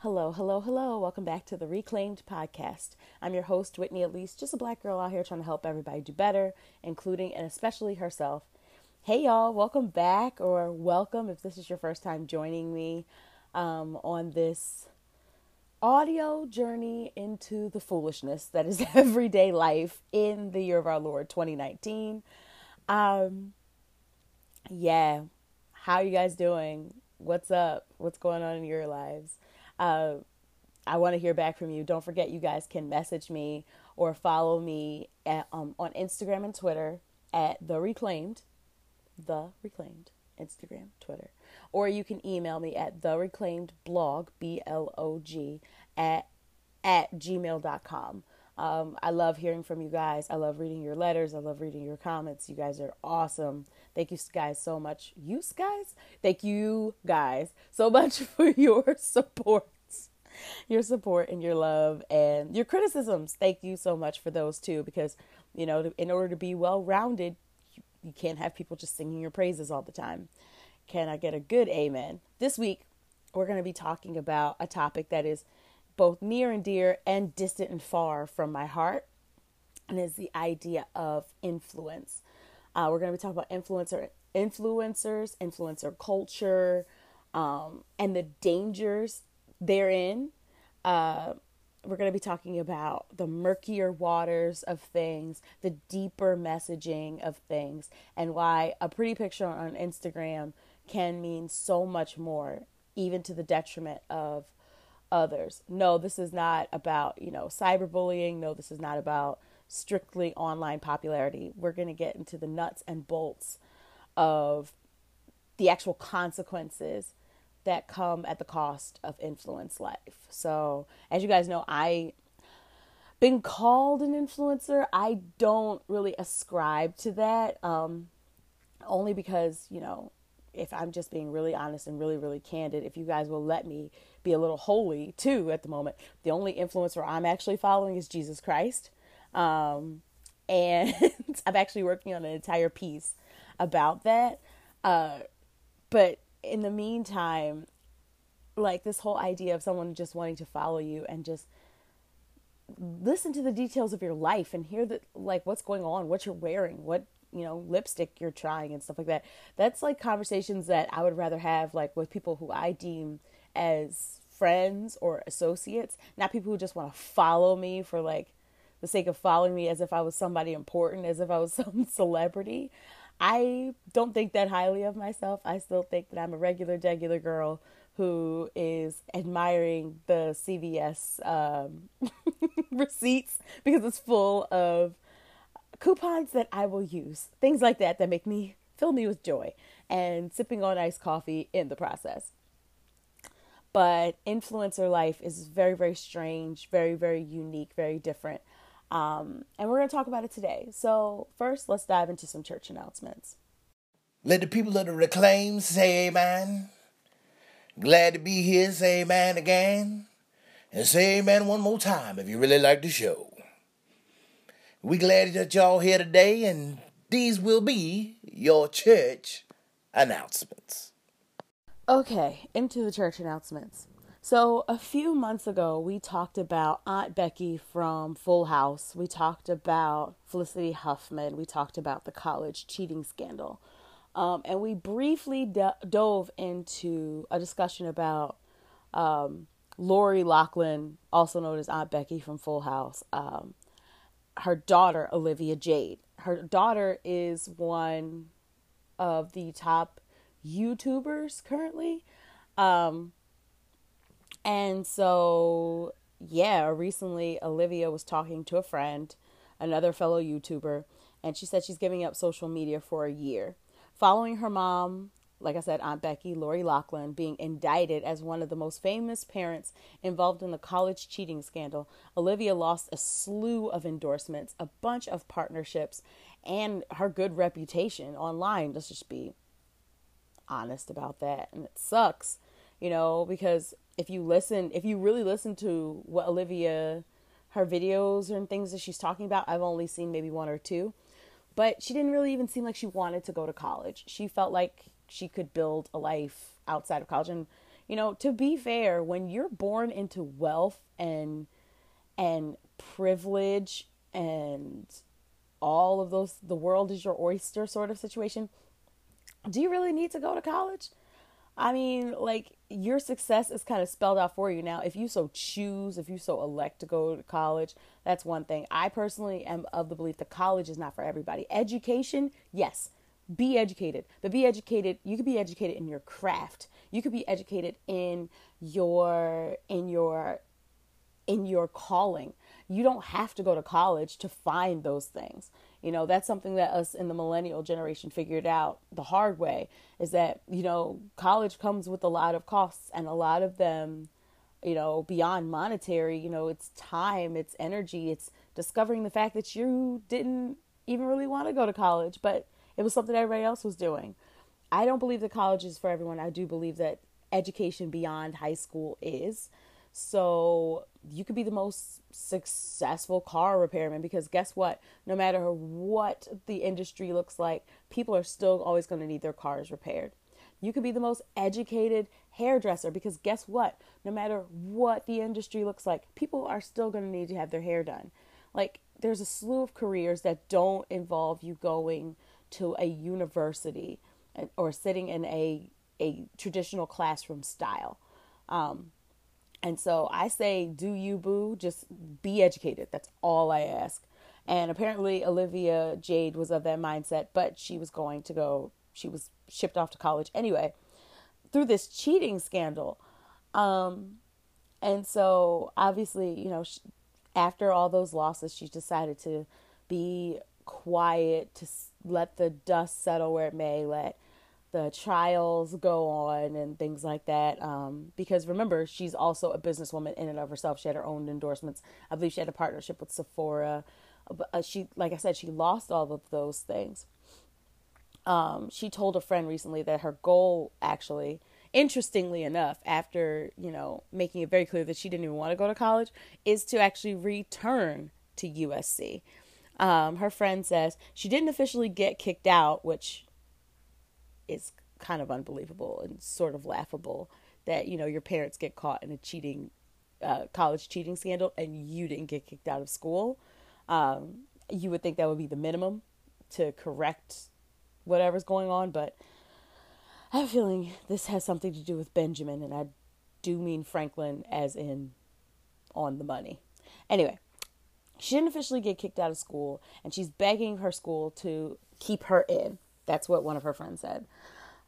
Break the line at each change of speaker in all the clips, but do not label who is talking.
Hello, hello, hello. Welcome back to the Reclaimed Podcast. I'm your host, Whitney Elise, just a black girl out here trying to help everybody do better, including and especially herself. Hey, y'all, welcome back, or welcome if this is your first time joining me um, on this audio journey into the foolishness that is everyday life in the year of our Lord 2019. Um, yeah, how are you guys doing? What's up? What's going on in your lives? Uh, I want to hear back from you. Don't forget, you guys can message me or follow me at, um, on Instagram and Twitter at the Reclaimed, the Reclaimed, Instagram, Twitter, or you can email me at the Reclaimed Blog B L O G at at gmail.com. Um, I love hearing from you guys. I love reading your letters. I love reading your comments. You guys are awesome. Thank you guys so much. You guys? Thank you guys so much for your support. Your support and your love and your criticisms. Thank you so much for those too, because, you know, in order to be well rounded, you, you can't have people just singing your praises all the time. Can I get a good amen? This week, we're going to be talking about a topic that is both near and dear and distant and far from my heart, and is the idea of influence. Uh, we're going to be talking about influencer influencers, influencer culture, um, and the dangers therein. Uh, we're going to be talking about the murkier waters of things, the deeper messaging of things, and why a pretty picture on Instagram can mean so much more, even to the detriment of others. No, this is not about, you know, cyberbullying. No, this is not about strictly online popularity. We're going to get into the nuts and bolts of the actual consequences that come at the cost of influence life. So, as you guys know, I been called an influencer. I don't really ascribe to that um only because, you know, if I'm just being really honest and really really candid, if you guys will let me be a little holy too at the moment. The only influencer I'm actually following is Jesus Christ. Um, and I'm actually working on an entire piece about that. Uh, but in the meantime, like this whole idea of someone just wanting to follow you and just listen to the details of your life and hear that like what's going on, what you're wearing, what you know lipstick you're trying and stuff like that. That's like conversations that I would rather have like with people who I deem as friends or associates, not people who just want to follow me for like the sake of following me as if I was somebody important, as if I was some celebrity. I don't think that highly of myself. I still think that I'm a regular, regular girl who is admiring the CVS um, receipts because it's full of coupons that I will use, things like that that make me fill me with joy, and sipping on iced coffee in the process but influencer life is very very strange very very unique very different. Um, and we're going to talk about it today. So first let's dive into some church announcements.
Let the people of the reclaim say amen. Glad to be here say amen again. And say amen one more time if you really like the show. We glad that y'all here today and these will be your church announcements
Okay, into the church announcements. So, a few months ago, we talked about Aunt Becky from Full House. We talked about Felicity Huffman. We talked about the college cheating scandal. Um, and we briefly dove into a discussion about um, Lori Loughlin, also known as Aunt Becky from Full House, um, her daughter, Olivia Jade. Her daughter is one of the top YouTubers currently. Um, and so, yeah, recently Olivia was talking to a friend, another fellow YouTuber, and she said she's giving up social media for a year. Following her mom, like I said, Aunt Becky, Lori Loughlin, being indicted as one of the most famous parents involved in the college cheating scandal, Olivia lost a slew of endorsements, a bunch of partnerships, and her good reputation online. Let's just be honest about that. And it sucks, you know, because if you listen, if you really listen to what Olivia, her videos and things that she's talking about, I've only seen maybe one or two. but she didn't really even seem like she wanted to go to college. She felt like she could build a life outside of college. And, you know, to be fair, when you're born into wealth and and privilege and all of those the world is your oyster sort of situation, do you really need to go to college? I mean, like your success is kind of spelled out for you now. If you so choose, if you so elect to go to college, that's one thing. I personally am of the belief that college is not for everybody. Education, yes, be educated, but be educated. You could be educated in your craft. You could be educated in your in your in your calling. You don't have to go to college to find those things. You know, that's something that us in the millennial generation figured out the hard way is that, you know, college comes with a lot of costs and a lot of them, you know, beyond monetary, you know, it's time, it's energy, it's discovering the fact that you didn't even really want to go to college, but it was something everybody else was doing. I don't believe that college is for everyone. I do believe that education beyond high school is. So you could be the most successful car repairman because guess what? No matter what the industry looks like, people are still always going to need their cars repaired. You could be the most educated hairdresser because guess what? No matter what the industry looks like, people are still going to need to have their hair done. Like, there's a slew of careers that don't involve you going to a university or sitting in a, a traditional classroom style. Um, and so I say, do you, boo? Just be educated. That's all I ask. And apparently, Olivia Jade was of that mindset, but she was going to go, she was shipped off to college anyway through this cheating scandal. Um, and so, obviously, you know, she, after all those losses, she decided to be quiet, to let the dust settle where it may, let the trials go on and things like that. Um, because remember, she's also a businesswoman in and of herself. She had her own endorsements. I believe she had a partnership with Sephora. Uh, she, like I said, she lost all of those things. Um, she told a friend recently that her goal, actually, interestingly enough, after you know making it very clear that she didn't even want to go to college, is to actually return to USC. Um, her friend says she didn't officially get kicked out, which is kind of unbelievable and sort of laughable that you know your parents get caught in a cheating uh, college cheating scandal and you didn't get kicked out of school. Um, you would think that would be the minimum to correct whatever's going on but i have a feeling this has something to do with benjamin and i do mean franklin as in on the money. Anyway she didn't officially get kicked out of school and she's begging her school to keep her in that's what one of her friends said.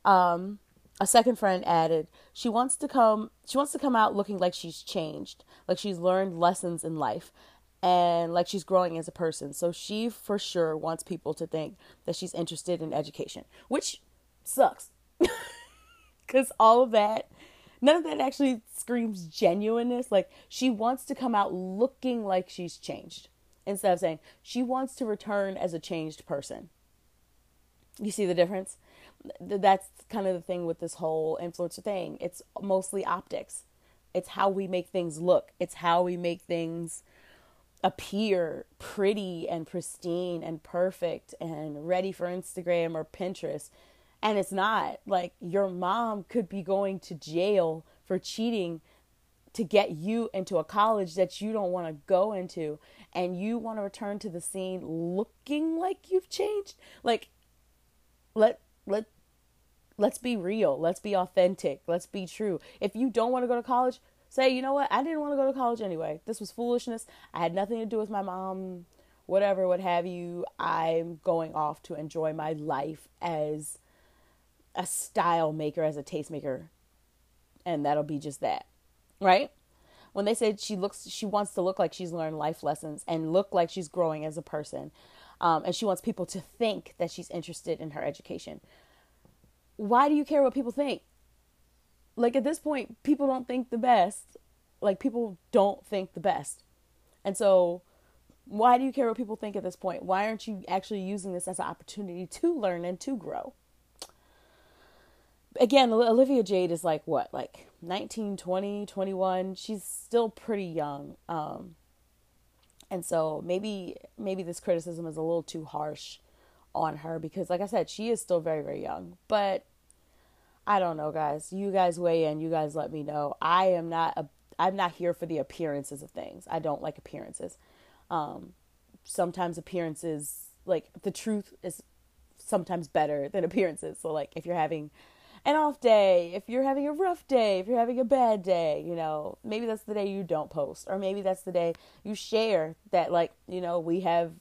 Um, a second friend added, "She wants to come. She wants to come out looking like she's changed, like she's learned lessons in life, and like she's growing as a person. So she for sure wants people to think that she's interested in education, which sucks, because all of that." None of that actually screams genuineness. Like, she wants to come out looking like she's changed instead of saying she wants to return as a changed person. You see the difference? That's kind of the thing with this whole influencer thing. It's mostly optics. It's how we make things look. It's how we make things appear pretty and pristine and perfect and ready for Instagram or Pinterest. And it's not. Like your mom could be going to jail for cheating to get you into a college that you don't want to go into and you want to return to the scene looking like you've changed. Like let let let's be real. Let's be authentic. Let's be true. If you don't want to go to college, say, you know what? I didn't want to go to college anyway. This was foolishness. I had nothing to do with my mom, whatever, what have you. I'm going off to enjoy my life as a style maker, as a tastemaker. And that'll be just that. Right? When they said she looks she wants to look like she's learned life lessons and look like she's growing as a person. Um, and she wants people to think that she's interested in her education. Why do you care what people think? Like at this point, people don't think the best. Like people don't think the best. And so, why do you care what people think at this point? Why aren't you actually using this as an opportunity to learn and to grow? Again, Olivia Jade is like what, like 19, 20, 21. She's still pretty young. Um, and so maybe maybe this criticism is a little too harsh on her because, like I said, she is still very, very young. But I don't know, guys. You guys weigh in. You guys let me know. I am not a. I'm not here for the appearances of things. I don't like appearances. Um, sometimes appearances, like the truth, is sometimes better than appearances. So, like if you're having an off day, if you're having a rough day, if you're having a bad day, you know, maybe that's the day you don't post, or maybe that's the day you share that, like, you know, we have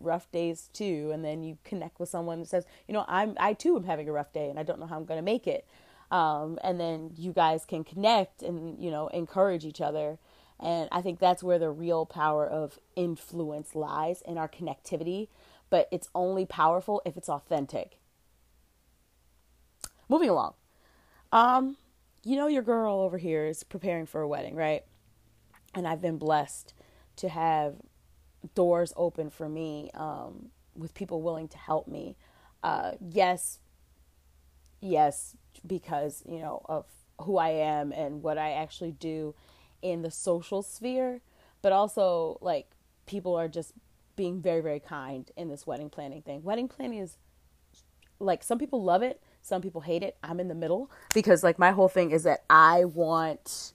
rough days too and then you connect with someone that says you know i'm i too am having a rough day and i don't know how i'm to make it. Um, and then you guys can connect and you know encourage each other. And i think that's where the real power of influence lies in our connectivity. But it's only powerful if it's authentic moving along um you know your girl over here is preparing for a wedding right and i've been blessed to have doors open for me um, with people willing to help me. Uh, yes, yes, because you know of who I am and what I actually do in the social sphere, but also like people are just being very very kind in this wedding planning thing. Wedding planning is like some people love it, some people hate it. I'm in the middle because like my whole thing is that I want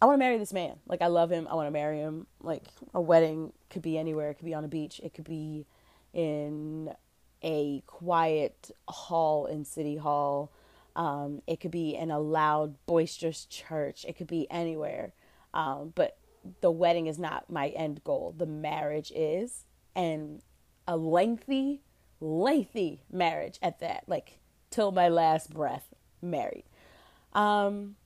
I want to marry this man. Like I love him. I want to marry him. Like a wedding could be anywhere. It could be on a beach. It could be in a quiet hall in City Hall. Um, it could be in a loud, boisterous church. It could be anywhere. Um, but the wedding is not my end goal. The marriage is, and a lengthy, lengthy marriage at that. Like till my last breath, married. Um,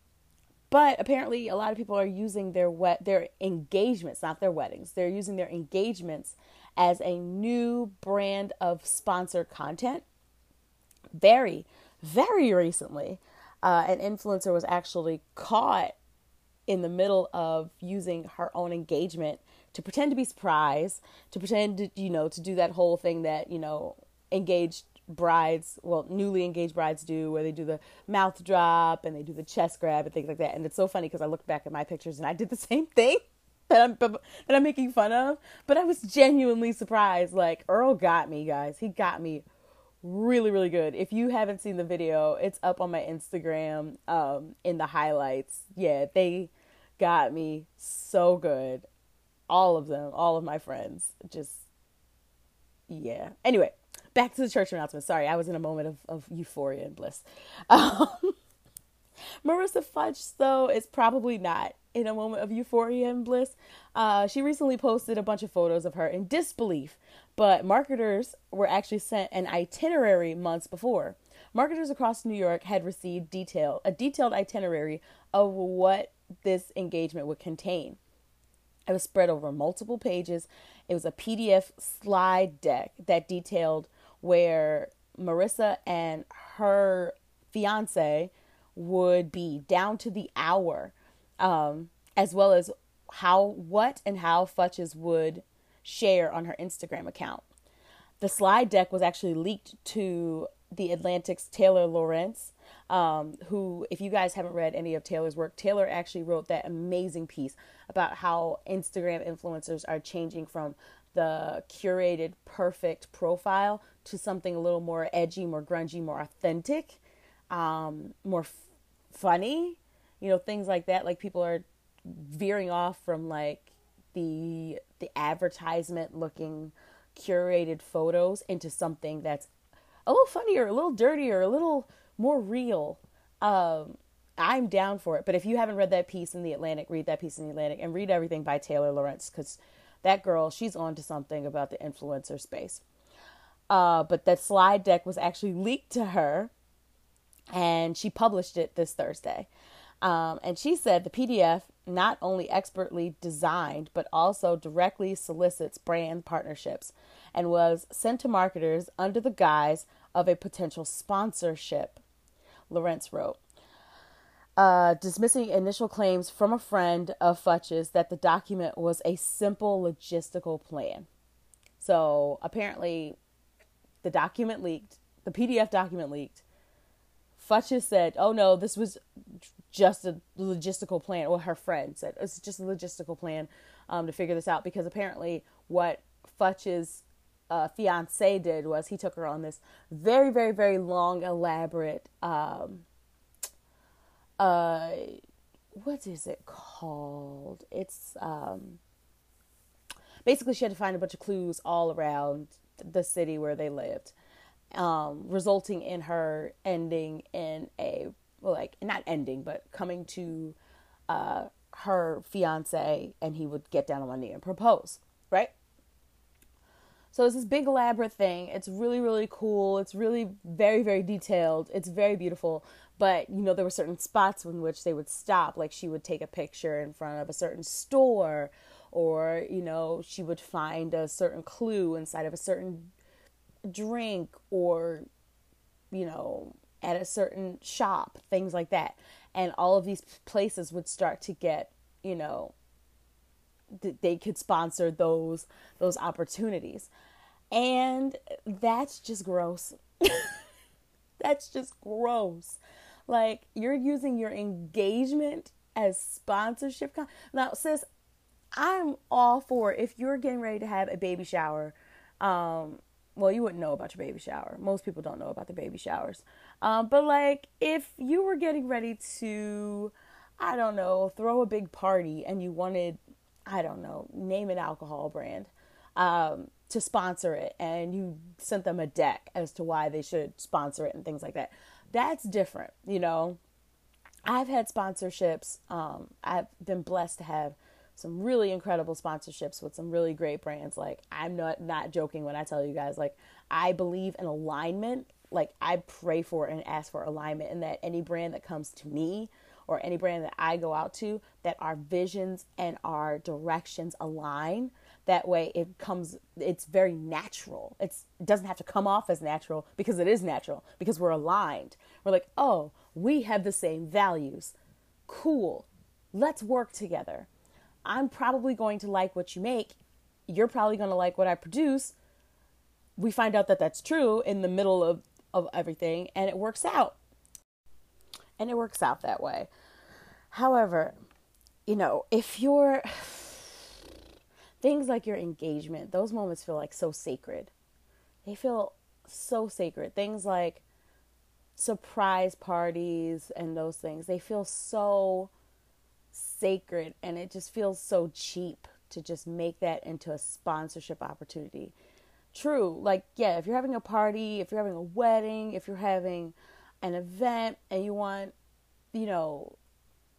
but apparently, a lot of people are using their wet their engagements, not their weddings. They're using their engagements as a new brand of sponsored content. Very, very recently, uh, an influencer was actually caught in the middle of using her own engagement to pretend to be surprised, to pretend to, you know, to do that whole thing that, you know, engaged brides, well, newly engaged brides do, where they do the mouth drop and they do the chest grab and things like that. And it's so funny because I looked back at my pictures and I did the same thing that I'm that I'm making fun of. But I was genuinely surprised. Like Earl got me, guys. He got me really, really good. If you haven't seen the video, it's up on my Instagram um, in the highlights. Yeah, they got me so good. All of them, all of my friends, just yeah. Anyway, back to the church announcement. Sorry, I was in a moment of, of euphoria and bliss. Um, Marissa Fuchs, though, is probably not in a moment of euphoria and bliss. Uh, she recently posted a bunch of photos of her in disbelief, but marketers were actually sent an itinerary months before. Marketers across New York had received detail a detailed itinerary of what this engagement would contain. It was spread over multiple pages. It was a PDF slide deck that detailed where Marissa and her fiance would be down to the hour, um, as well as how, what, and how Fuchs would share on her Instagram account. The slide deck was actually leaked to the Atlantic's Taylor Lorenz, um, who, if you guys haven't read any of Taylor's work, Taylor actually wrote that amazing piece about how Instagram influencers are changing from the curated, perfect profile to something a little more edgy, more grungy, more authentic, um, more f- funny, you know, things like that. Like people are veering off from like the the advertisement looking curated photos into something that's a little funnier, a little dirtier, a little more real. Um, I'm down for it. But if you haven't read that piece in the Atlantic, read that piece in the Atlantic and read everything by Taylor Lorenz because that girl, she's on to something about the influencer space. Uh, but that slide deck was actually leaked to her, and she published it this Thursday. Um, and she said the PDF not only expertly designed, but also directly solicits brand partnerships and was sent to marketers under the guise of a potential sponsorship, Lorenz wrote uh, dismissing initial claims from a friend of Fuchs's that the document was a simple logistical plan. So apparently, the document leaked, the PDF document leaked. Fuchs said, "Oh no, this was just a logistical plan." Or well, her friend said it's just a logistical plan um, to figure this out because apparently, what Fuchs uh, fiance did was he took her on this very, very, very long, elaborate, um, uh, what is it called? It's um, basically she had to find a bunch of clues all around the city where they lived, um, resulting in her ending in a well, like not ending, but coming to uh, her fiance, and he would get down on one knee and propose, right? So it's this big elaborate thing. It's really really cool. It's really very very detailed. It's very beautiful. But you know there were certain spots in which they would stop. Like she would take a picture in front of a certain store, or you know she would find a certain clue inside of a certain drink, or you know at a certain shop, things like that. And all of these places would start to get you know they could sponsor those those opportunities. And that's just gross. That's just gross. Like you're using your engagement as sponsorship now sis i'm all for if you're getting ready to have a baby shower um well you wouldn't know about your baby shower most people don't know about the baby showers um but like if you were getting ready to I don't know, throw a big party and you wanted, I don't know, name an alcohol brand um, to sponsor it and you sent them a deck as to why they should sponsor it and things like that. That's different, you know. I've had sponsorships. Um, I've been blessed to have some really incredible sponsorships with some really great brands. Like I'm not not joking when I tell you guys, like I believe in alignment. Like I pray for and ask for alignment, and that any brand that comes to me or any brand that I go out to that our visions and our directions align. That way it comes it's very natural. It's it doesn't have to come off as natural because it is natural because we're aligned. We're like, "Oh, we have the same values. Cool. Let's work together. I'm probably going to like what you make. You're probably going to like what I produce." We find out that that's true in the middle of of everything and it works out and it works out that way. However, you know, if you're things like your engagement, those moments feel like so sacred. They feel so sacred. Things like surprise parties and those things, they feel so sacred and it just feels so cheap to just make that into a sponsorship opportunity. True, like, yeah, if you're having a party, if you're having a wedding, if you're having an event and you want, you know,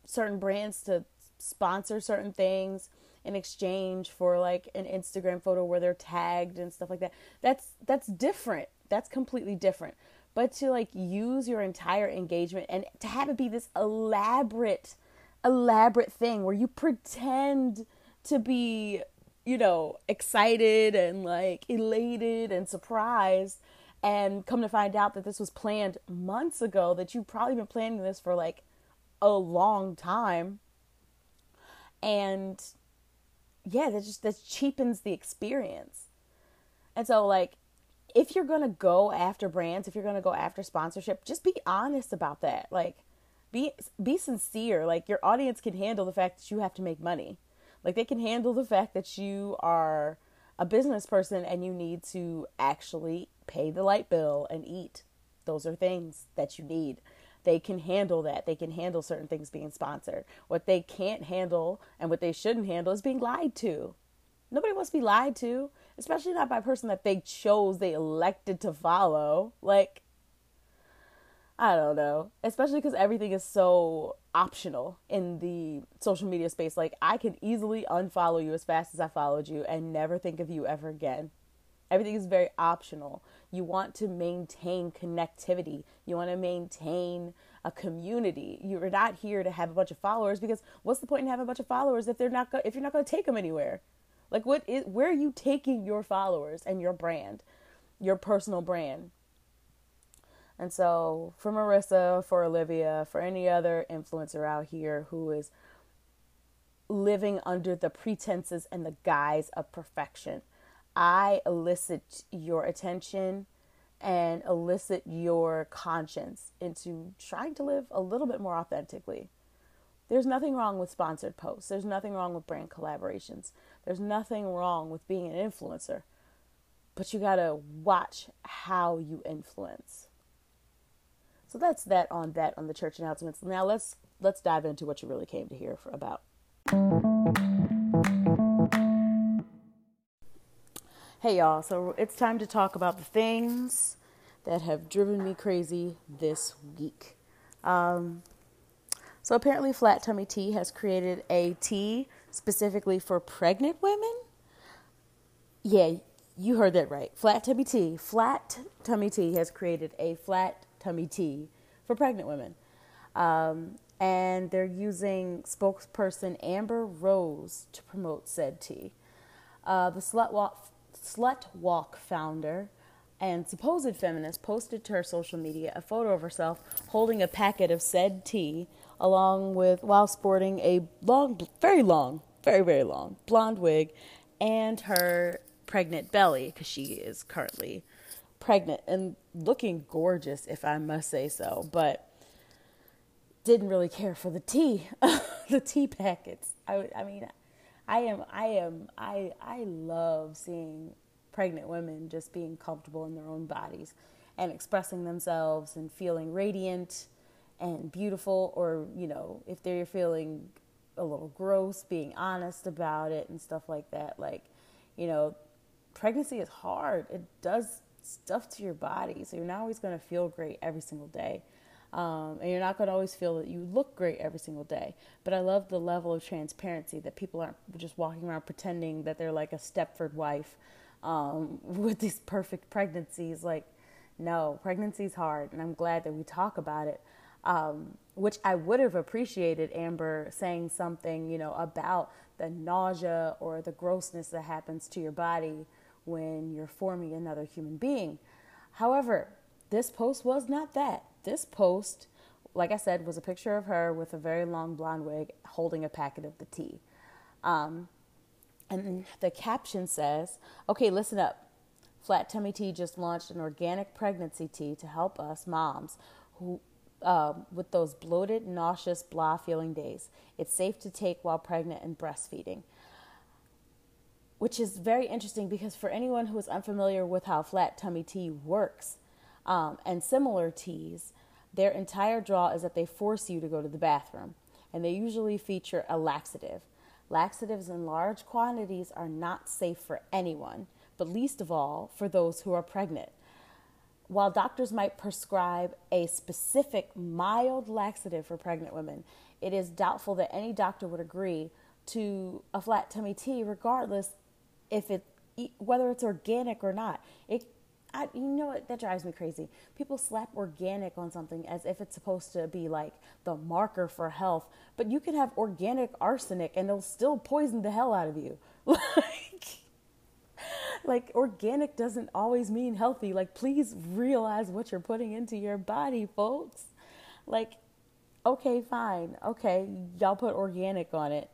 certain brands to sponsor certain things in exchange for like an Instagram photo where they're tagged and stuff like that. That's that's different. That's completely different. But to like use your entire engagement and to have it be this elaborate elaborate thing where you pretend to be, you know, excited and like elated and surprised. And come to find out that this was planned months ago that you've probably been planning this for like a long time. And yeah that just that cheapens the experience. And so like if you're gonna go after brands if you're gonna go after sponsorship just be honest about that. Like be be sincere like your audience can handle the fact that you have to make money like they can handle the fact that you are a business person and you need to actually pay the light bill and eat those are things that you need they can handle that. They can handle certain things being sponsored. What they can't handle and what they shouldn't handle is being lied to. Nobody wants to be lied to, especially not by a person that they chose, they elected to follow. Like, I don't know. Especially because everything is so optional in the social media space. Like, I can easily unfollow you as fast as I followed you and never think of you ever again. Everything is very optional. You want to maintain connectivity. You want to maintain a community. You're not here to have a bunch of followers because what's the point in having a bunch of followers if they're not go- if you're not going to take them anywhere? Like what is where are you taking your followers and your brand, your personal brand? And so for Marissa, for Olivia, for any other influencer out here who is living under the pretenses and the guise of perfection, I elicit your attention and elicit your conscience into trying to live a little bit more authentically. There's nothing wrong with sponsored posts. There's nothing wrong with brand collaborations. There's nothing wrong with being an influencer. but you got to watch how you influence. So that's that on that on the church announcements. Now let's let's dive into what you really came to hear for, about. Hey y'all, so it's time to talk about the things that have driven me crazy this week. Um, so apparently, Flat Tummy Tea has created a tea specifically for pregnant women. Yeah, you heard that right. Flat Tummy Tea. Flat Tummy Tea has created a flat tummy tea for pregnant women. Um, and they're using spokesperson Amber Rose to promote said tea. Uh, the Slut Walk, Slut Walk founder and supposed feminist posted to her social media a photo of herself holding a packet of said tea along with while sporting a long very long very very long blonde wig and her pregnant belly because she is currently pregnant and looking gorgeous if i must say so but didn't really care for the tea the tea packets. I i mean i am i am i i love seeing pregnant women just being comfortable in their own bodies and expressing themselves and feeling radiant and beautiful or you know if they're feeling a little gross being honest about it and stuff like that. Like you know pregnancy is hard. It does stuff to your body so you're not always going to feel great every single day um, and you're not going to always feel that you look great every single day but i love the level of transparency that people aren't just walking around pretending that they're like a stepford wife um, with these perfect pregnancies. Like, no, pregnancy's hard, and I'm glad that we talk about it. Um, which I would have appreciated Amber saying something, you know, about the nausea or the grossness that happens to your body when you're forming another human being. However, this post was not that. This post, like I said, was a picture of her with a very long blonde wig holding a packet of the tea. Um, and the caption says, okay, listen up. Flat Tummy Tea just launched an organic pregnancy tea to help us moms who uh, with those bloated, nauseous, blah feeling days. It's safe to take while pregnant and breastfeeding. Which is very interesting because for anyone who is unfamiliar with how flat tummy tea works um, and similar teas, their entire draw is that they force you to go to the bathroom. And they usually feature a laxative. Laxatives in large quantities are not safe for anyone, but least of all for those who are pregnant. While doctors might prescribe a specific mild laxative for pregnant women, it is doubtful that any doctor would agree to a flat tummy tea regardless if it whether it's organic or not. It I, you know what? That drives me crazy. People slap organic on something as if it's supposed to be like the marker for health, but you can have organic arsenic and it'll still poison the hell out of you. like, like organic doesn't always mean healthy. Like, please realize what you're putting into your body, folks. Like, okay, fine. Okay, y'all put organic on it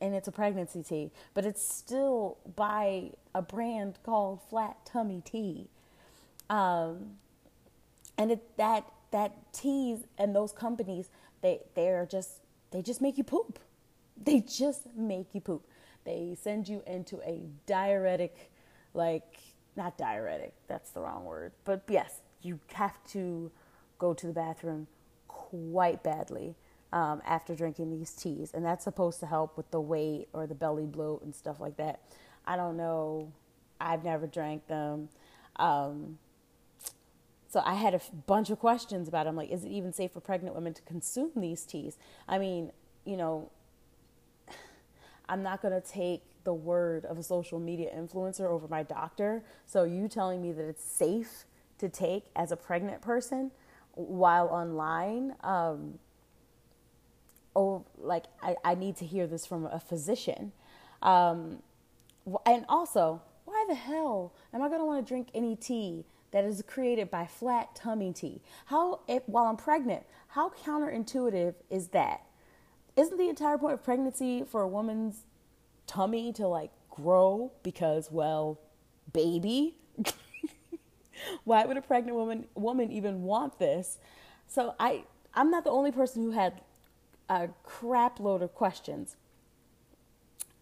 and it's a pregnancy tea, but it's still by a brand called Flat Tummy Tea. Um, and it, that that teas and those companies, they they're just they just make you poop. They just make you poop. They send you into a diuretic, like not diuretic. That's the wrong word, but yes, you have to go to the bathroom quite badly um, after drinking these teas, and that's supposed to help with the weight or the belly bloat and stuff like that. I don't know. I've never drank them. Um, so I had a f- bunch of questions about them. Like, is it even safe for pregnant women to consume these teas? I mean, you know, I'm not going to take the word of a social media influencer over my doctor. So you telling me that it's safe to take as a pregnant person while online, um, oh, like I, I need to hear this from a physician. Um, and also, why the hell am I going to want to drink any tea that is created by flat tummy tea? How, if, while I'm pregnant, how counterintuitive is that? Isn't the entire point of pregnancy for a woman's tummy to like grow because, well, baby? why would a pregnant woman woman even want this? So I I'm not the only person who had a crap load of questions.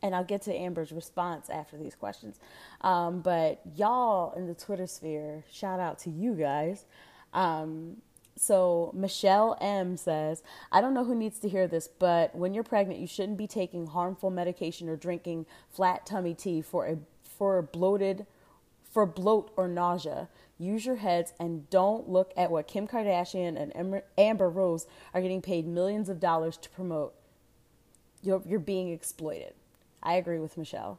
and I'll get to Amber's response after these questions. Um, but y'all in the Twitter sphere, shout out to you guys. Um, so Michelle M says, I don't know who needs to hear this, but when you're pregnant, you shouldn't be taking harmful medication or drinking flat tummy tea for a for a bloated for bloat or nausea. Use your heads and don't look at what Kim Kardashian and Amber Rose are getting paid millions of dollars to promote. You're, you're being exploited. I agree with Michelle.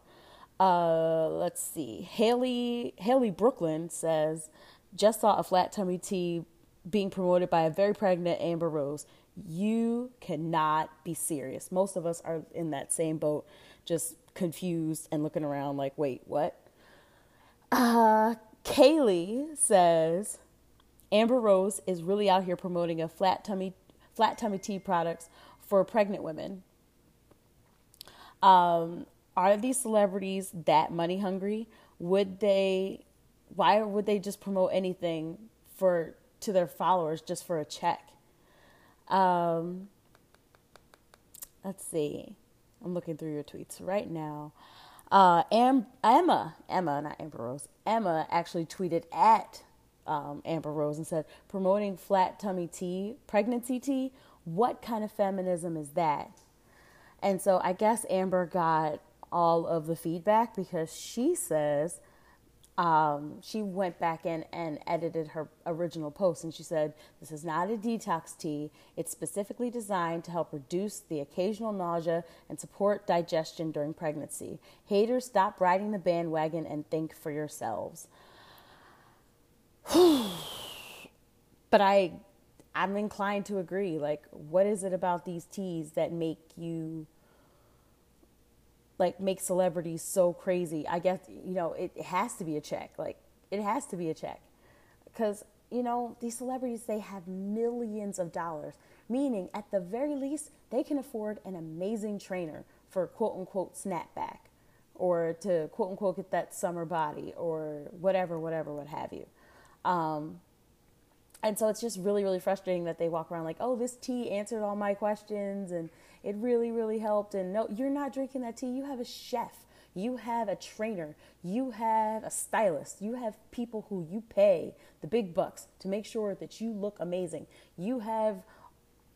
Uh, let's see. Haley Haley Brooklyn says, just saw a flat tummy tea being promoted by a very pregnant Amber Rose. You cannot be serious. Most of us are in that same boat, just confused and looking around like, wait, what? Uh, Kaylee says Amber Rose is really out here promoting a flat tummy flat tummy tea products for pregnant women. Um, are these celebrities that money hungry? Would they? Why would they just promote anything for to their followers just for a check? Um, let's see. I'm looking through your tweets right now. Uh, Am- Emma, Emma, not Amber Rose. Emma actually tweeted at um, Amber Rose and said, "Promoting flat tummy tea, pregnancy tea. What kind of feminism is that?" And so I guess Amber got all of the feedback because she says um, she went back in and edited her original post and she said, This is not a detox tea. It's specifically designed to help reduce the occasional nausea and support digestion during pregnancy. Haters, stop riding the bandwagon and think for yourselves. but I I'm inclined to agree. Like, what is it about these teas that make you like make celebrities so crazy. I guess you know it, has to be a check. Like it has to be a check because you know these celebrities they have millions of dollars. Meaning, at the very least, they can afford an amazing trainer for quote unquote snapback, or to quote unquote get that summer body, or whatever, whatever, what have you. Um, and so it's just really, really frustrating that they walk around like, oh, this tea answered all my questions and it really, really helped. And no, you're not drinking that tea. You have a chef, you have a trainer, you have a stylist, you have people who you pay the big bucks to make sure that you look amazing. You have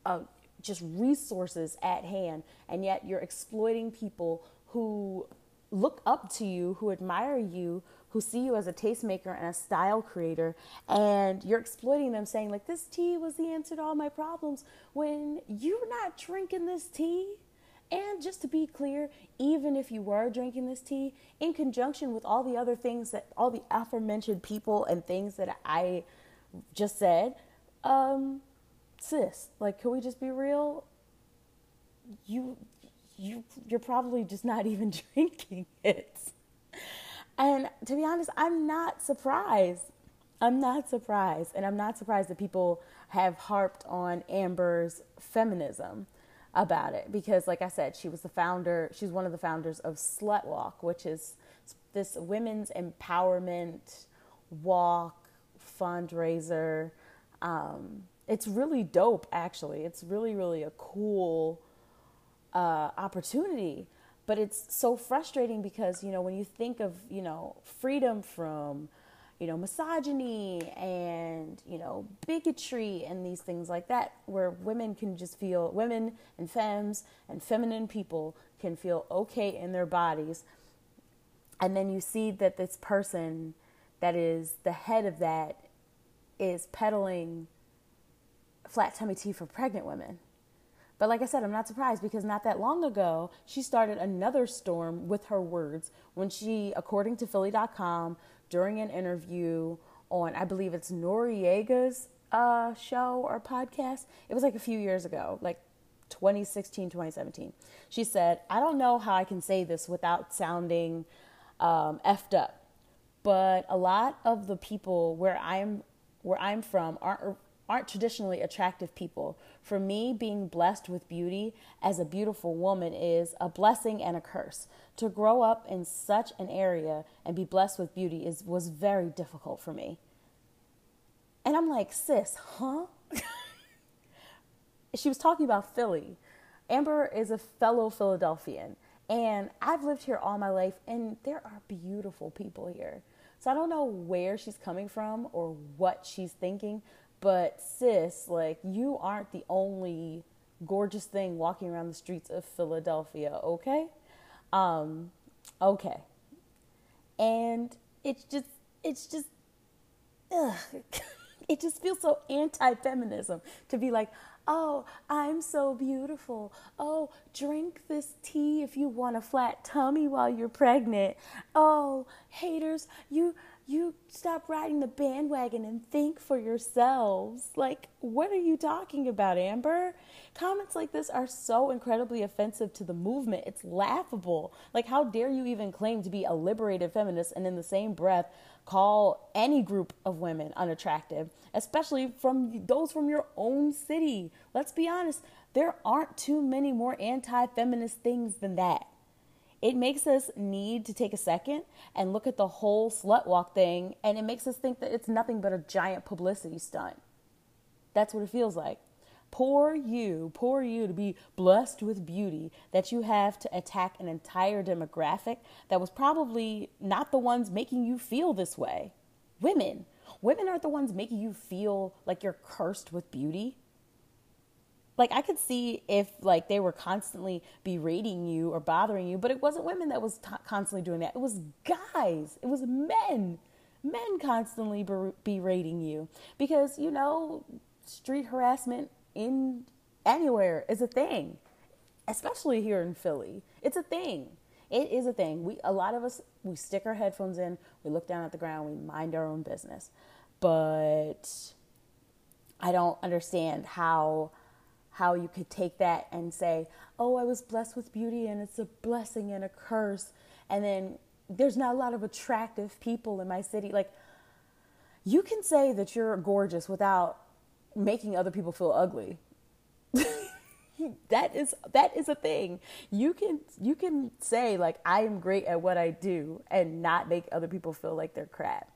uh, just resources at hand, and yet you're exploiting people who look up to you, who admire you, who see you as a tastemaker and a style creator, and you're exploiting them, saying, like, this tea was the answer to all my problems when you're not drinking this tea. And just to be clear, even if you were drinking this tea, in conjunction with all the other things that all the aforementioned people and things that I just said, um, sis, like, can we just be real? You, you, you're probably just not even drinking it. And to be honest, I'm not surprised. I'm not surprised. And I'm not surprised that people have harped on Amber's feminism about it because, like I said, she was the founder, she's one of the founders of Slut Walk, which is this women's empowerment walk fundraiser. Um, it's really dope, actually. It's really, really a cool uh, opportunity but it's so frustrating because, you know, when you think of, you know, freedom from, you know, misogyny and, you know, bigotry and these things like that, where women can just feel, women and femmes and feminine people can feel okay in their bodies. And then you see that this person that is the head of that is peddling flat tummy tea for pregnant women. But like I said, I'm not surprised because not that long ago, she started another storm with her words when she, according to Philly.com, during an interview on, I believe it's Noreaga's uh, show or podcast, it was like a few years ago, like 2016, 2017. She said, I don't know how I can say this without sounding um, effed up, but a lot of the people where I'm where I'm from aren't aren't traditionally attractive people. For me, being blessed with beauty as a beautiful woman is a blessing and a curse. To grow up in such an area and be blessed with beauty is was very difficult for me. And I'm like, sis, huh? she was talking about Philly. Amber is a fellow Philadelphian. And I've lived here all my life, and there are beautiful people here. So I don't know where she's coming from or what she's thinking, but sis, like, you aren't the only gorgeous thing walking around the streets of Philadelphia, okay? Um, okay. And it's just, it's just, ugh. it just feels so anti feminism to be like, oh, I'm so beautiful. Oh, drink this tea if you want a flat tummy while you're pregnant. Oh, haters, you you stop riding the bandwagon and think for yourselves. Like, what are you talking about, Amber? Comments like this are so incredibly offensive to the movement. It's laughable. Like, how dare you even claim to be a liberated feminist and in the same breath call any group of women unattractive, especially from those from your own city? Let's be honest, there aren't too many more anti feminist things than that it makes us need to take a second and look at the whole slut walk thing and it makes us think that it's nothing but a giant publicity stunt. That's what it feels like. Poor you, poor you to be blessed with beauty that you have to attack an entire demographic that was probably not the ones making you feel this way. Women. Women aren't the ones making you feel like you're cursed with beauty like I could see if like they were constantly berating you or bothering you, but it wasn't women that was t- constantly doing that. It was guys. It was men. Men constantly ber- berating you because you know street harassment in anywhere is a thing, especially here in Philly. It's a thing. It is a thing. We a lot of us we stick our headphones in, we look down at the ground, we mind our own business. But I don't understand how how you could take that and say, oh, I was blessed with beauty and it's a blessing and a curse. And then there's not a lot of attractive people in my city. Like, you can say that you're gorgeous without making other people feel ugly. that is that is a thing. You can you can say like I am great at what I do and not make other people feel like they're crap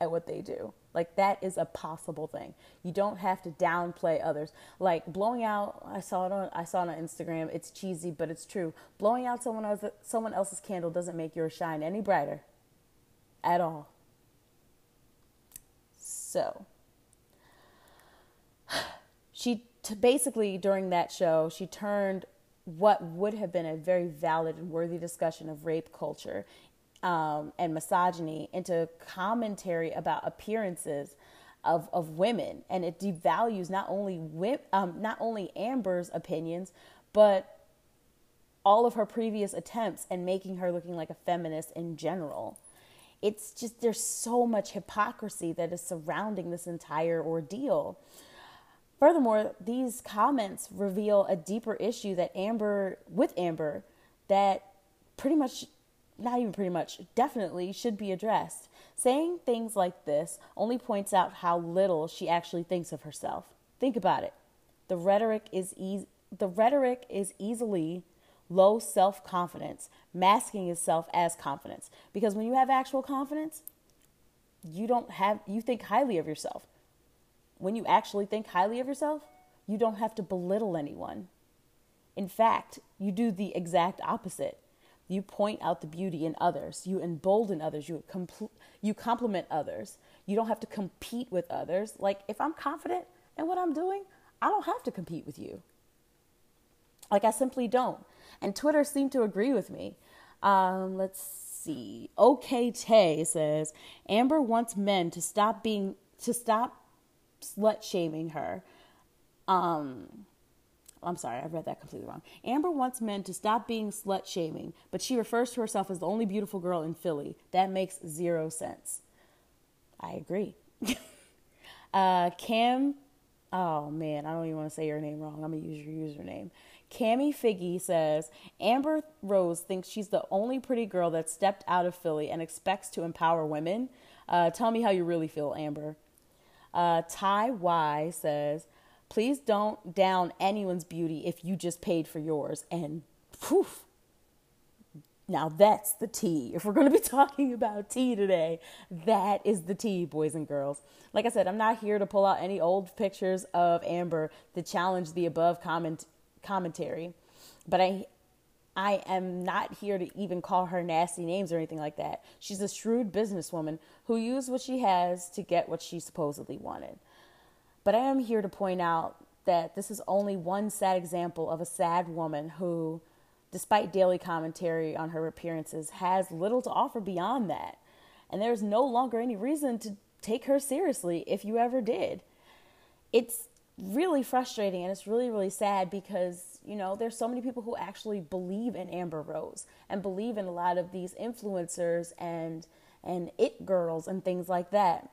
at what they do. Like that is a possible thing. You don't have to downplay others. Like blowing out, I saw it on I saw it on Instagram. It's cheesy, but it's true. Blowing out someone else, someone else's candle doesn't make yours shine any brighter at all. So, she t- basically during that show, she turned what would have been a very valid and worthy discussion of rape culture um, and misogyny into commentary about appearances of, of women, and it devalues not only um, not only Amber's opinions, but all of her previous attempts and making her looking like a feminist in general. It's just there's so much hypocrisy that is surrounding this entire ordeal. Furthermore, these comments reveal a deeper issue that Amber with Amber that pretty much not even pretty much, definitely should be addressed. Saying things like this only points out how little she actually thinks of herself. Think about it. The rhetoric is e- the rhetoric is easily low self-confidence, masking itself as confidence. Because when you have actual confidence, you don't have you think highly of yourself. When you actually think highly of yourself, you don't have to belittle anyone. In fact, you do the exact opposite you point out the beauty in others. You embolden others. You compl- you compliment others. You don't have to compete with others. Like if I'm confident in what I'm doing, I don't have to compete with you. Like I simply don't. And Twitter seemed to agree with me. Um, let's see. OK Tay says Amber wants men to stop being to stop slut shaming her. Um, I'm sorry, I read that completely wrong. Amber wants men to stop being slut shaming, but she refers to herself as the only beautiful girl in Philly. That makes zero sense. I agree. uh, Cam, oh man, I don't even want to say your name wrong. I'm going to use your username. Cami Figgy says Amber Rose thinks she's the only pretty girl that stepped out of Philly and expects to empower women. Uh, tell me how you really feel, Amber. Uh, Ty Y says Please don't down anyone's beauty if you just paid for yours. And poof. Now that's the tea. If we're going to be talking about tea today, that is the tea, boys and girls. Like I said, I'm not here to pull out any old pictures of Amber to challenge the above comment commentary, but I I am not here to even call her nasty names or anything like that. She's a shrewd businesswoman who used what she has to get what she supposedly wanted. But I am here to point out that this is only one sad example of a sad woman who, despite daily commentary on her appearances, has little to offer beyond that. And there's no longer any reason to take her seriously if you ever did. It's really frustrating and it's really, really sad because, you know, there's so many people who actually believe in Amber Rose and believe in a lot of these influencers and and it girls and things like that.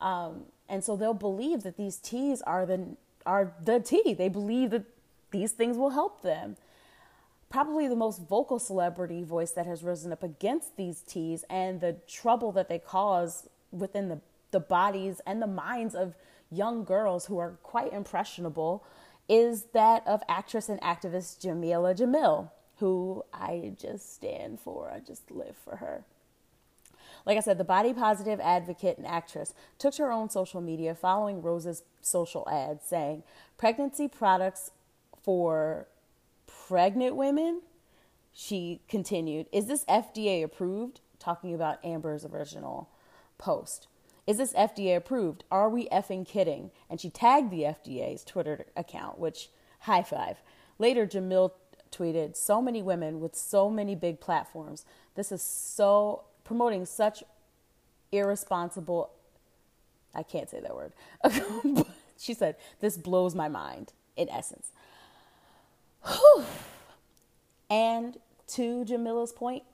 Um, and so they'll believe that these teas are the are the tea. They believe that these things will help them. Probably the most vocal celebrity voice that has risen up against these teas and the trouble that they cause within the, the bodies and the minds of young girls who are quite impressionable is that of actress and activist Jameela Jamil, who I just stand for. I just live for her. Like I said, the body positive advocate and actress took to her own social media following Rose's social ad saying, Pregnancy products for pregnant women? She continued, Is this FDA approved? Talking about Amber's original post. Is this FDA approved? Are we effing kidding? And she tagged the FDA's Twitter account, which high five. Later, Jamil tweeted, So many women with so many big platforms. This is so promoting such irresponsible. I can't say that word. she said, This blows my mind, in essence. Whew. And to Jameela's point,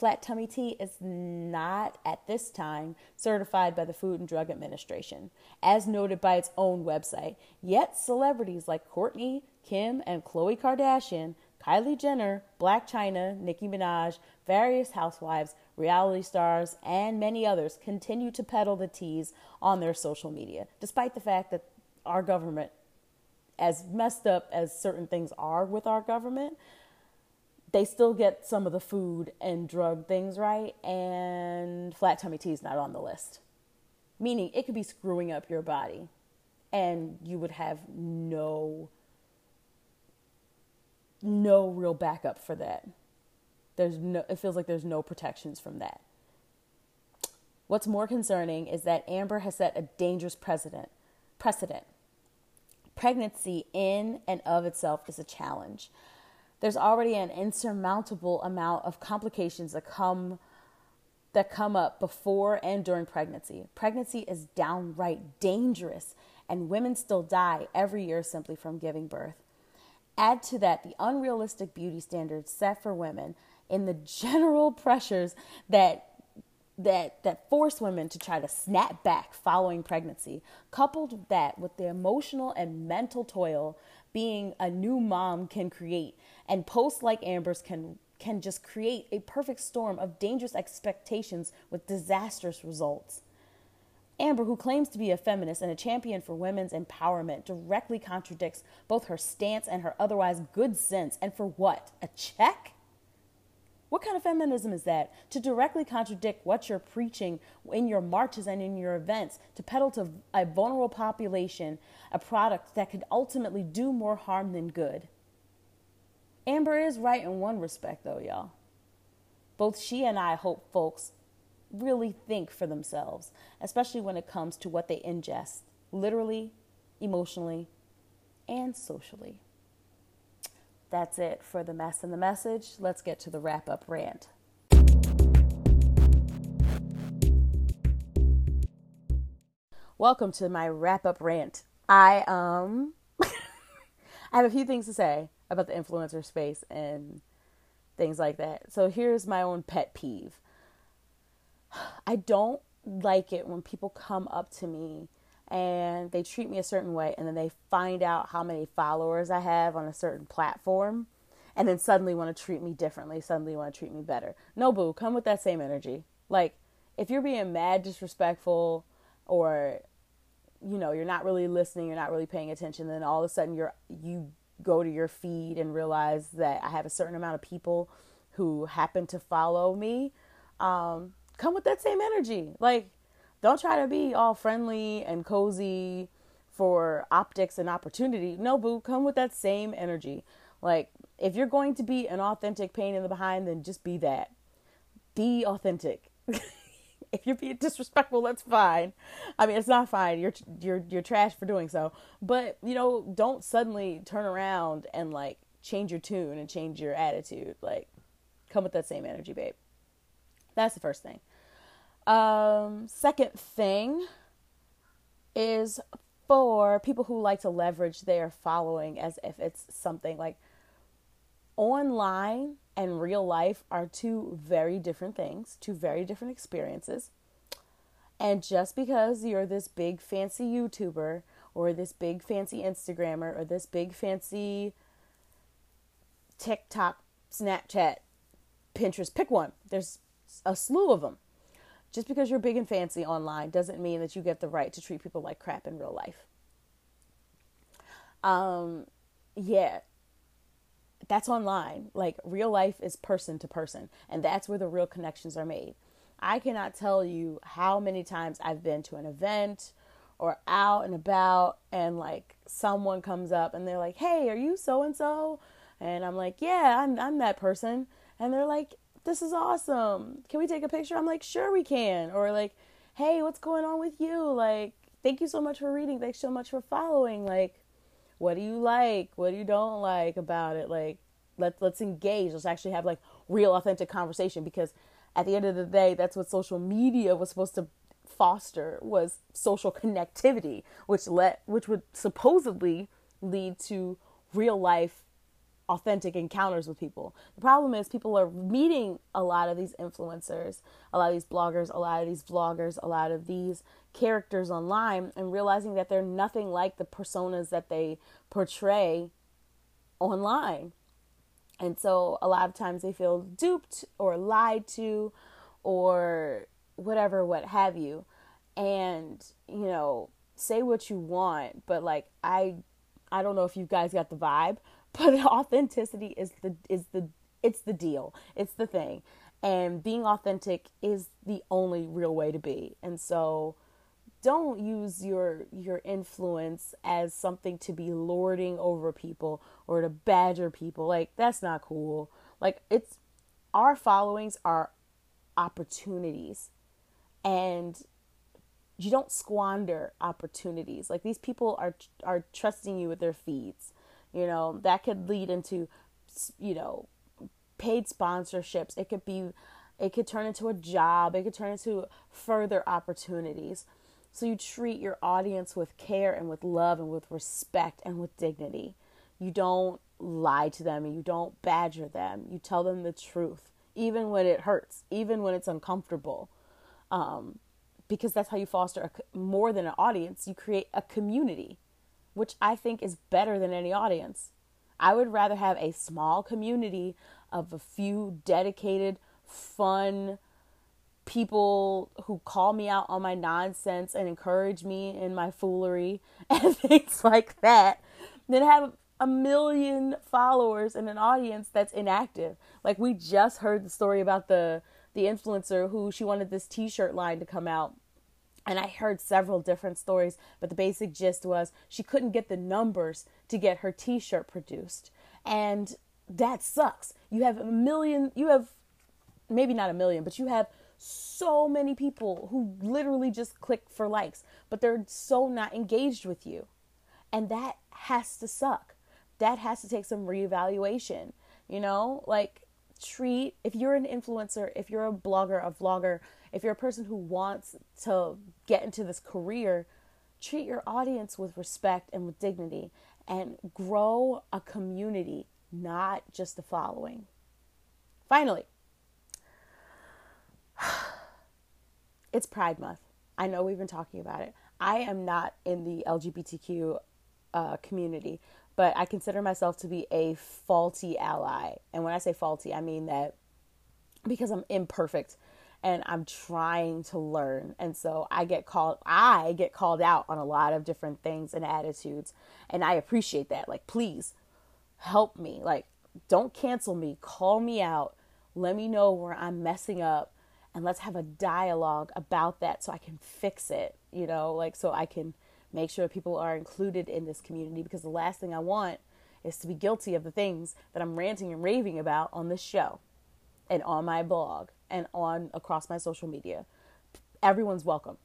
Flat tummy tea is not at this time certified by the Food and Drug Administration, as noted by its own website. Yet celebrities like Kourtney, Kim, and Khloe Kardashian, Kylie Jenner, Blac Chyna, Nicki Minaj, various housewives, reality stars, and many others continue to peddle the teas on their social media, despite the fact that our government, as messed up as certain things are with our government, they still get some of the food and drug things right, and flat tummy tea is not on the list. Meaning it could be screwing up your body, and you would have no no real backup for that. There's no it feels like there's no protections from that. What's more concerning is that Amber has set a dangerous precedent. Precedent. Pregnancy in and of itself is a challenge there's already an insurmountable amount of complications that come that come up before and during pregnancy. Pregnancy is downright dangerous and women still die every year simply from giving birth. Add to that the unrealistic beauty standards set for women in the general pressures that that that force women to try to snap back following pregnancy coupled that with the emotional and mental toil being a new mom can create and posts like Amber's can can just create a perfect storm of dangerous expectations with disastrous results. Amber, who claims to be a feminist and a champion for women's empowerment, directly contradicts both her stance and her otherwise good sense. And for what? A check? What kind of feminism is that? To directly contradict what you're preaching in your marches and in your events, to peddle to a vulnerable population a product that could ultimately do more harm than good. Amber is right in one respect, though, y'all. Both she and I hope folks really think for themselves, especially when it comes to what they ingest, literally, emotionally, and socially. That's it for the mess and the message. Let's get to the wrap up rant. Welcome to my wrap up rant. I um I have a few things to say about the influencer space and things like that. So here's my own pet peeve. I don't like it when people come up to me and they treat me a certain way and then they find out how many followers I have on a certain platform and then suddenly want to treat me differently, suddenly want to treat me better. No boo, come with that same energy. Like if you're being mad disrespectful or you know, you're not really listening, you're not really paying attention, then all of a sudden you're you go to your feed and realize that I have a certain amount of people who happen to follow me, um, come with that same energy. Like, don't try to be all friendly and cozy for optics and opportunity. No, boo, come with that same energy. Like, if you're going to be an authentic pain in the behind, then just be that. Be authentic. if you're being disrespectful, that's fine. I mean, it's not fine. You're you're you're trash for doing so. But you know, don't suddenly turn around and like change your tune and change your attitude. Like, come with that same energy, babe. That's the first thing. Um, second thing is for people who like to leverage their following as if it's something like online and real life are two very different things, two very different experiences. And just because you're this big fancy YouTuber or this big fancy Instagrammer or this big fancy TikTok, Snapchat, Pinterest, pick one. There's a slew of them. Just because you're big and fancy online doesn't mean that you get the right to treat people like crap in real life. Um, yeah, that's online. Like real life is person to person, and that's where the real connections are made. I cannot tell you how many times I've been to an event or out and about, and like someone comes up and they're like, "Hey, are you so and so?" And I'm like, "Yeah, I'm I'm that person." And they're like, this is awesome. Can we take a picture? I'm like, sure we can. Or like, hey, what's going on with you? Like, thank you so much for reading. Thanks so much for following. Like, what do you like? What do you don't like about it? Like, let's let's engage. Let's actually have like real authentic conversation because at the end of the day, that's what social media was supposed to foster was social connectivity, which let which would supposedly lead to real life authentic encounters with people. The problem is people are meeting a lot of these influencers, a lot of these bloggers, a lot of these vloggers, a lot of these characters online and realizing that they're nothing like the personas that they portray online. And so a lot of times they feel duped or lied to or whatever what have you. And you know, say what you want, but like I I don't know if you guys got the vibe, but authenticity is the is the it's the deal. It's the thing. And being authentic is the only real way to be. And so don't use your your influence as something to be lording over people or to badger people. Like that's not cool. Like it's our followings are opportunities. And you don't squander opportunities. Like these people are are trusting you with their feeds. You know, that could lead into, you know, paid sponsorships. It could be, it could turn into a job. It could turn into further opportunities. So you treat your audience with care and with love and with respect and with dignity. You don't lie to them and you don't badger them. You tell them the truth, even when it hurts, even when it's uncomfortable. Um, because that's how you foster a, more than an audience, you create a community which I think is better than any audience. I would rather have a small community of a few dedicated, fun people who call me out on my nonsense and encourage me in my foolery and things like that than have a million followers and an audience that's inactive. Like we just heard the story about the the influencer who she wanted this t-shirt line to come out and I heard several different stories, but the basic gist was she couldn't get the numbers to get her t shirt produced. And that sucks. You have a million, you have maybe not a million, but you have so many people who literally just click for likes, but they're so not engaged with you. And that has to suck. That has to take some reevaluation. You know, like treat, if you're an influencer, if you're a blogger, a vlogger, if you're a person who wants to get into this career, treat your audience with respect and with dignity and grow a community, not just a following. Finally, it's Pride Month. I know we've been talking about it. I am not in the LGBTQ uh, community, but I consider myself to be a faulty ally. And when I say faulty, I mean that because I'm imperfect and I'm trying to learn. And so I get called I get called out on a lot of different things and attitudes and I appreciate that. Like please help me. Like don't cancel me. Call me out. Let me know where I'm messing up and let's have a dialogue about that so I can fix it, you know, like so I can make sure people are included in this community because the last thing I want is to be guilty of the things that I'm ranting and raving about on this show and on my blog and on across my social media. Everyone's welcome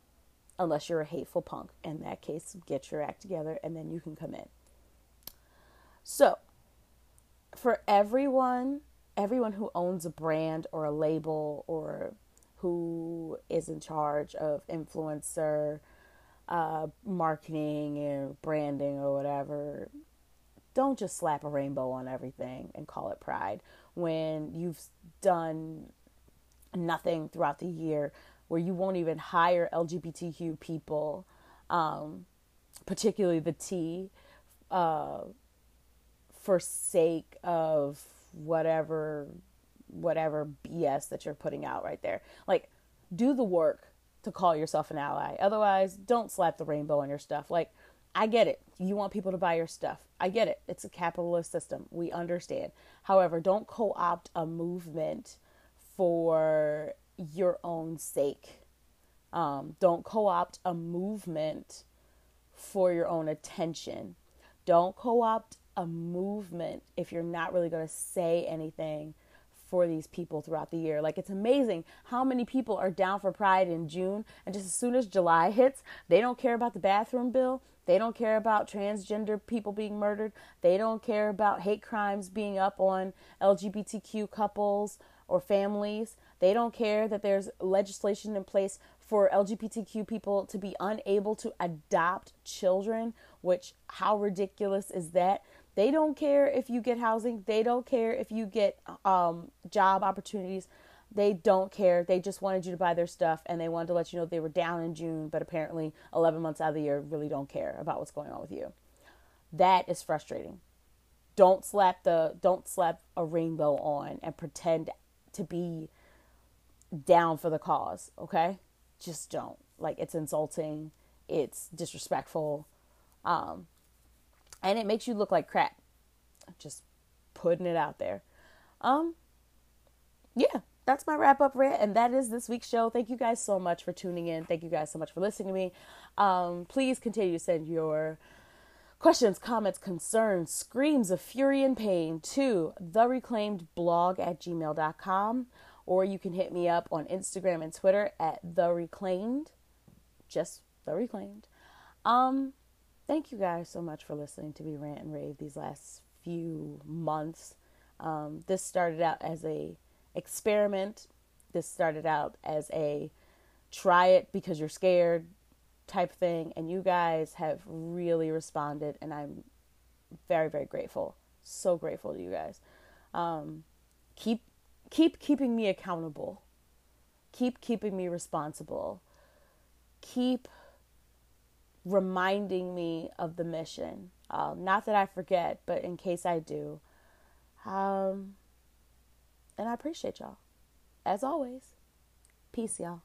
unless you're a hateful punk. In that case, get your act together and then you can come in. So, for everyone, everyone who owns a brand or a label or who is in charge of influencer uh, marketing and branding or whatever, don't just slap a rainbow on everything and call it pride when you've done nothing throughout the year where you won't even hire LGBTQ people, um, particularly the T, uh, for sake of whatever whatever BS that you're putting out right there. Like, do the work to call yourself an ally. Otherwise, don't slap the rainbow on your stuff. Like, I get it. You want people to buy your stuff. I get it. It's a capitalist system. We understand. However, don't co opt a movement for your own sake. Um, don't co opt a movement for your own attention. Don't co opt a movement if you're not really going to say anything for these people throughout the year. Like it's amazing how many people are down for pride in June and just as soon as July hits, they don't care about the bathroom bill. They don't care about transgender people being murdered. They don't care about hate crimes being up on LGBTQ couples or families. They don't care that there's legislation in place for LGBTQ people to be unable to adopt children, which how ridiculous is that? They don't care if you get housing. They don't care if you get um, job opportunities. They don't care. They just wanted you to buy their stuff and they wanted to let you know they were down in June, but apparently 11 months out of the year really don't care about what's going on with you. That is frustrating. Don't slap the don't slap a rainbow on and pretend to be down for the cause, okay? Just don't. Like it's insulting, it's disrespectful. Um and it makes you look like crap. Just putting it out there. Um yeah, that's my wrap up rant, and that is this week's show. Thank you guys so much for tuning in. Thank you guys so much for listening to me. Um, please continue to send your questions, comments, concerns, screams of fury and pain to the reclaimed blog at gmail.com, or you can hit me up on Instagram and Twitter at the reclaimed, just the reclaimed. Um, thank you guys so much for listening to me rant and rave these last few months. Um, this started out as a experiment. This started out as a try it because you're scared type thing, and you guys have really responded, and I'm very, very grateful. So grateful to you guys. Um, keep keep keeping me accountable. Keep keeping me responsible. Keep reminding me of the mission. Uh, not that I forget, but in case I do. Um, and I appreciate y'all. As always, peace, y'all.